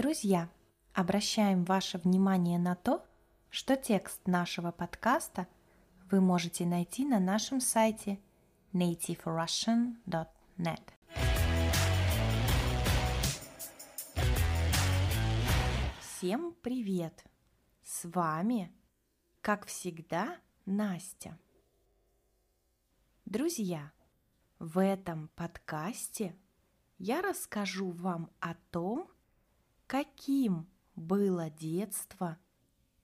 Друзья, обращаем ваше внимание на то, что текст нашего подкаста вы можете найти на нашем сайте nativerussian.net. Всем привет! С вами, как всегда, Настя. Друзья, в этом подкасте я расскажу вам о том, каким было детство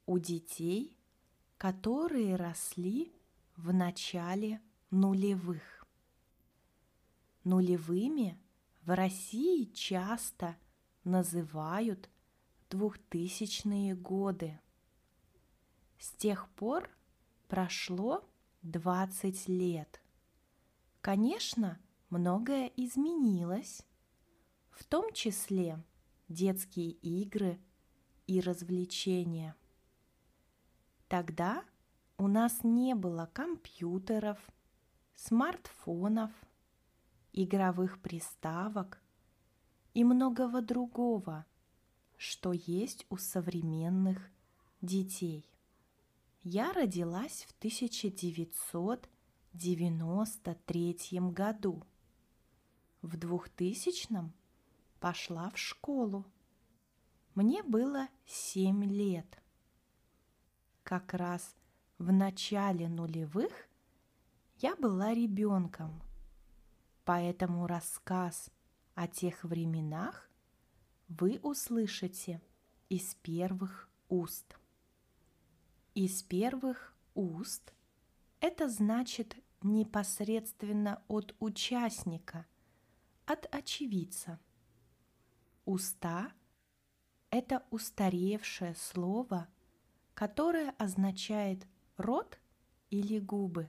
у детей, которые росли в начале нулевых. Нулевыми в России часто называют двухтысячные годы. С тех пор прошло 20 лет. Конечно, многое изменилось, в том числе детские игры и развлечения. Тогда у нас не было компьютеров, смартфонов, игровых приставок и многого другого, что есть у современных детей. Я родилась в 1993 году. В 2000 пошла в школу. Мне было 7 лет. Как раз в начале нулевых я была ребенком, поэтому рассказ о тех временах вы услышите из первых уст. Из первых уст это значит непосредственно от участника, от очевидца. Уста – это устаревшее слово, которое означает рот или губы.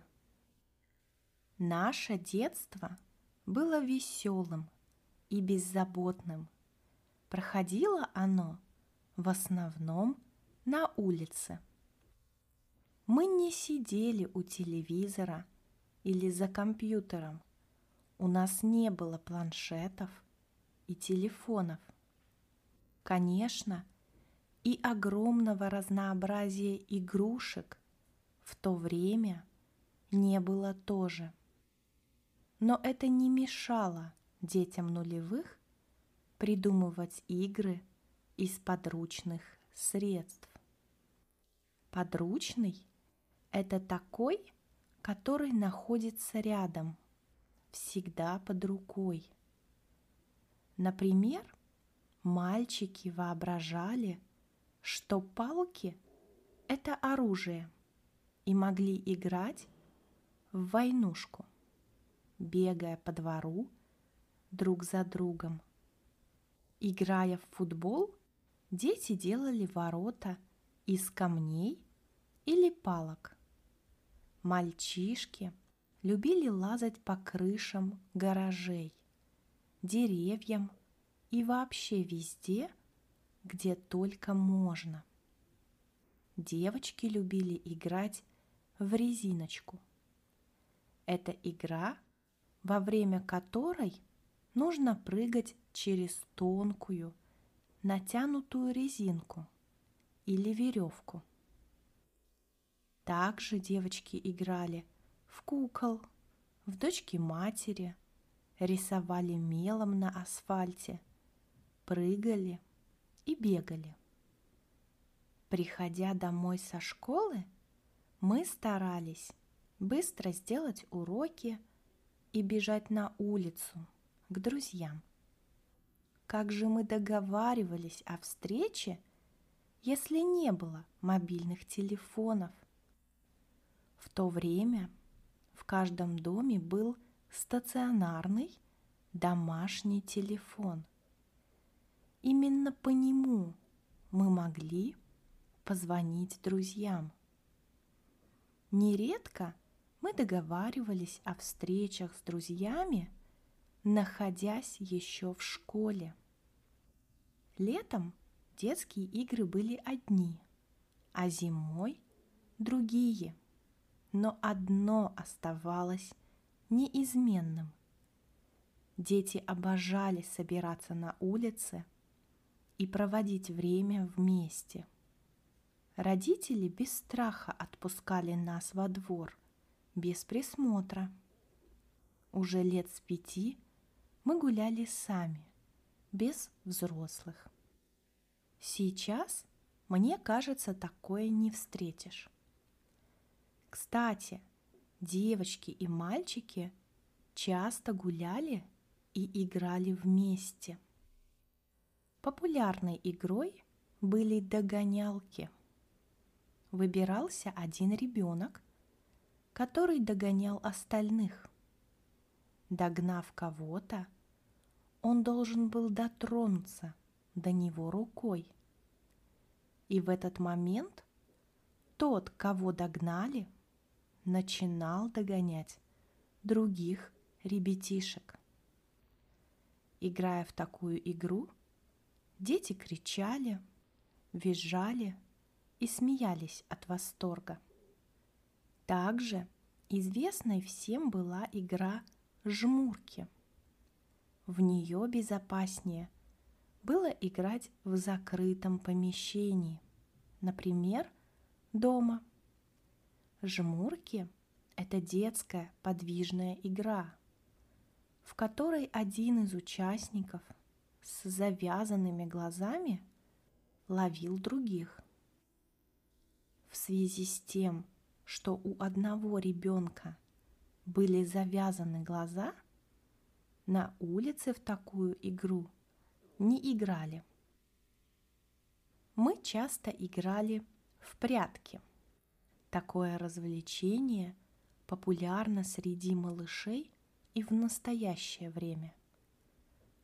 Наше детство было веселым и беззаботным. Проходило оно в основном на улице. Мы не сидели у телевизора или за компьютером. У нас не было планшетов и телефонов. Конечно, и огромного разнообразия игрушек в то время не было тоже. Но это не мешало детям нулевых придумывать игры из подручных средств. Подручный – это такой, который находится рядом, всегда под рукой. Например, мальчики воображали, что палки – это оружие – и могли играть в войнушку, бегая по двору друг за другом. Играя в футбол, дети делали ворота из камней или палок. Мальчишки любили лазать по крышам гаражей, деревьям и вообще везде, где только можно. Девочки любили играть в резиночку. Это игра, во время которой нужно прыгать через тонкую, натянутую резинку или веревку. Также девочки играли в кукол, в дочки матери, рисовали мелом на асфальте, прыгали и бегали. Приходя домой со школы, мы старались быстро сделать уроки и бежать на улицу к друзьям. Как же мы договаривались о встрече, если не было мобильных телефонов? В то время в каждом доме был стационарный домашний телефон. Именно по нему мы могли позвонить друзьям. Нередко мы договаривались о встречах с друзьями, находясь еще в школе. Летом детские игры были одни, а зимой другие. Но одно оставалось неизменным. Дети обожали собираться на улице и проводить время вместе. Родители без страха отпускали нас во двор, без присмотра. Уже лет с пяти мы гуляли сами, без взрослых. Сейчас, мне кажется, такое не встретишь. Кстати, девочки и мальчики часто гуляли и играли вместе. Популярной игрой были догонялки. Выбирался один ребенок, который догонял остальных. Догнав кого-то, он должен был дотронуться до него рукой. И в этот момент тот, кого догнали, начинал догонять других ребятишек. Играя в такую игру, дети кричали, визжали и смеялись от восторга. Также известной всем была игра «Жмурки». В нее безопаснее было играть в закрытом помещении, например, дома. Жмурки – это детская подвижная игра, в которой один из участников с завязанными глазами ловил других. В связи с тем, что у одного ребенка были завязаны глаза, на улице в такую игру не играли. Мы часто играли в прятки. Такое развлечение популярно среди малышей и в настоящее время.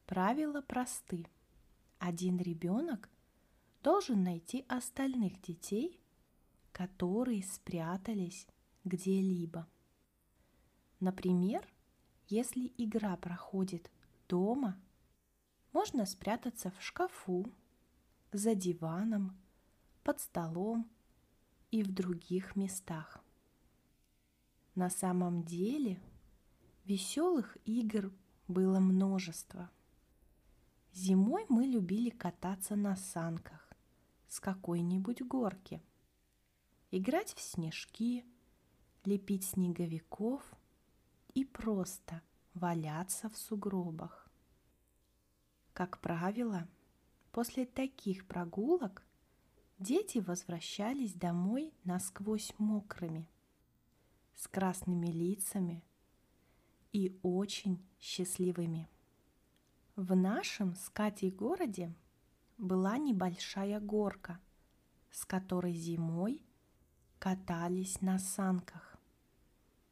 Правила просты. Один ребенок должен найти остальных детей, которые спрятались где-либо. Например, если игра проходит дома, можно спрятаться в шкафу, за диваном, под столом и в других местах. На самом деле веселых игр было множество. Зимой мы любили кататься на санках с какой-нибудь горки, играть в снежки, лепить снеговиков – и просто валяться в сугробах. Как правило, после таких прогулок дети возвращались домой насквозь мокрыми, с красными лицами и очень счастливыми. В нашем с городе была небольшая горка, с которой зимой катались на санках.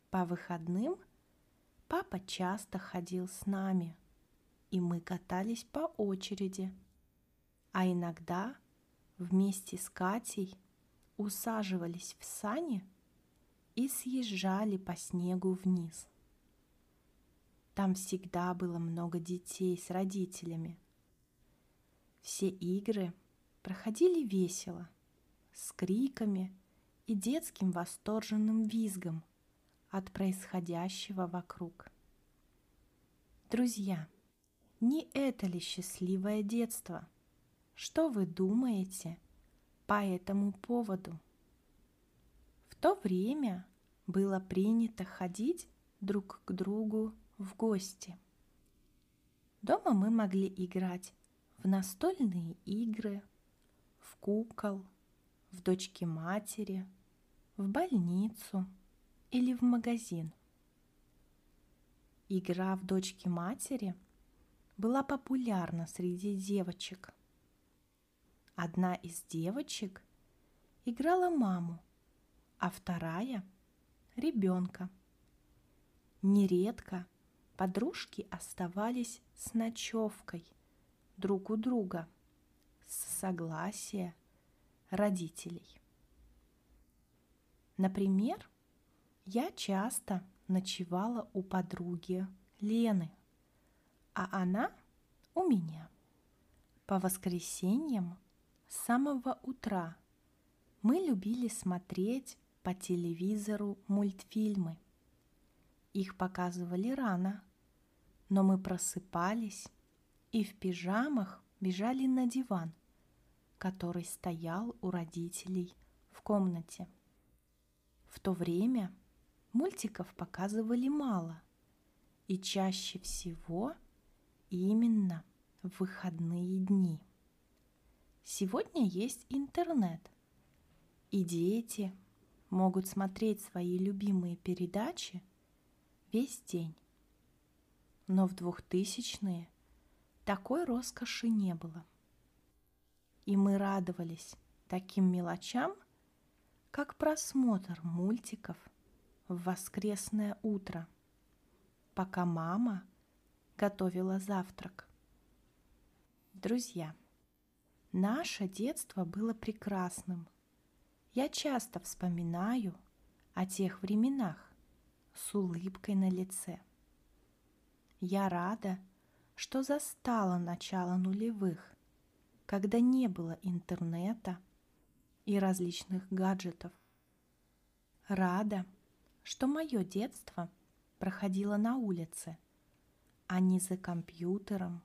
По выходным – Папа часто ходил с нами, и мы катались по очереди. А иногда вместе с Катей усаживались в сани и съезжали по снегу вниз. Там всегда было много детей с родителями. Все игры проходили весело, с криками и детским восторженным визгом – от происходящего вокруг. Друзья, не это ли счастливое детство? Что вы думаете по этому поводу? В то время было принято ходить друг к другу в гости. Дома мы могли играть в настольные игры, в кукол, в дочки матери, в больницу – или в магазин. Игра в дочки матери была популярна среди девочек. Одна из девочек играла маму, а вторая – ребенка. Нередко подружки оставались с ночевкой друг у друга с согласия родителей. Например, я часто ночевала у подруги Лены, а она у меня. По воскресеньям с самого утра мы любили смотреть по телевизору мультфильмы. Их показывали рано, но мы просыпались и в пижамах бежали на диван, который стоял у родителей в комнате. В то время мультиков показывали мало, и чаще всего именно в выходные дни. Сегодня есть интернет, и дети могут смотреть свои любимые передачи весь день. Но в двухтысячные такой роскоши не было. И мы радовались таким мелочам, как просмотр мультиков в воскресное утро, пока мама готовила завтрак. Друзья, наше детство было прекрасным. Я часто вспоминаю о тех временах с улыбкой на лице. Я рада, что застала начало нулевых, когда не было интернета и различных гаджетов. Рада, что мое детство проходило на улице, а не за компьютером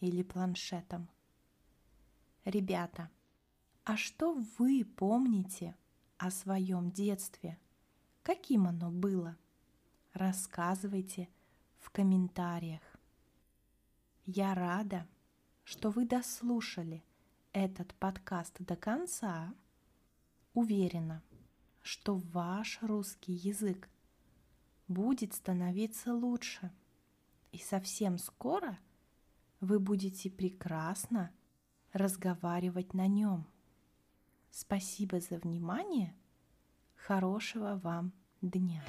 или планшетом. Ребята, а что вы помните о своем детстве? Каким оно было? Рассказывайте в комментариях. Я рада, что вы дослушали этот подкаст до конца. Уверена, что ваш русский язык будет становиться лучше. И совсем скоро вы будете прекрасно разговаривать на нем. Спасибо за внимание. Хорошего вам дня.